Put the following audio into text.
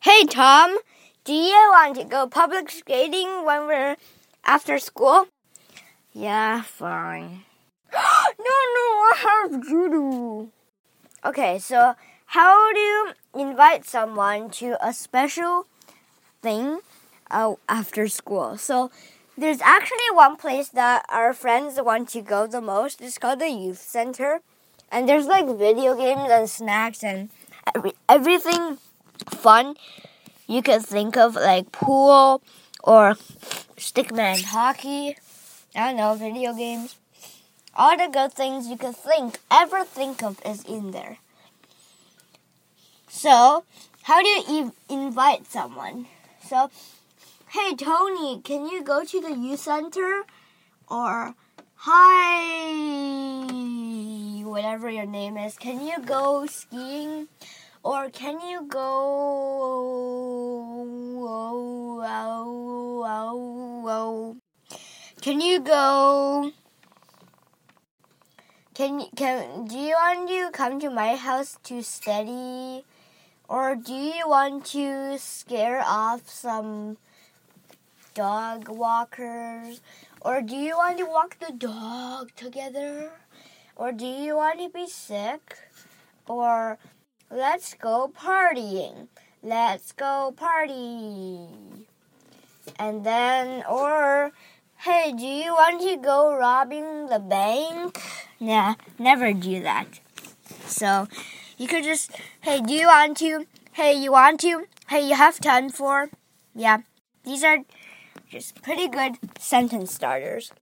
Hey Tom, do you want to go public skating when we're after school? Yeah, fine. no, no, I have judo. Okay, so how do you invite someone to a special thing uh, after school? So there's actually one place that our friends want to go the most. It's called the youth center, and there's like video games and snacks and every, everything fun you can think of, like pool or stickman hockey. I don't know, video games. All the good things you can think, ever think of, is in there. So, how do you invite someone? So, hey Tony, can you go to the youth center? Or, hi, whatever your name is, can you go skiing? Or can you go? Can you go? Can can do you want to come to my house to study, or do you want to scare off some dog walkers, or do you want to walk the dog together, or do you want to be sick, or let's go partying, let's go party, and then or Hey, do you want to go robbing the bank? Nah, never do that. So, you could just, hey, do you want to? Hey, you want to? Hey, you have time for? Yeah, these are just pretty good sentence starters.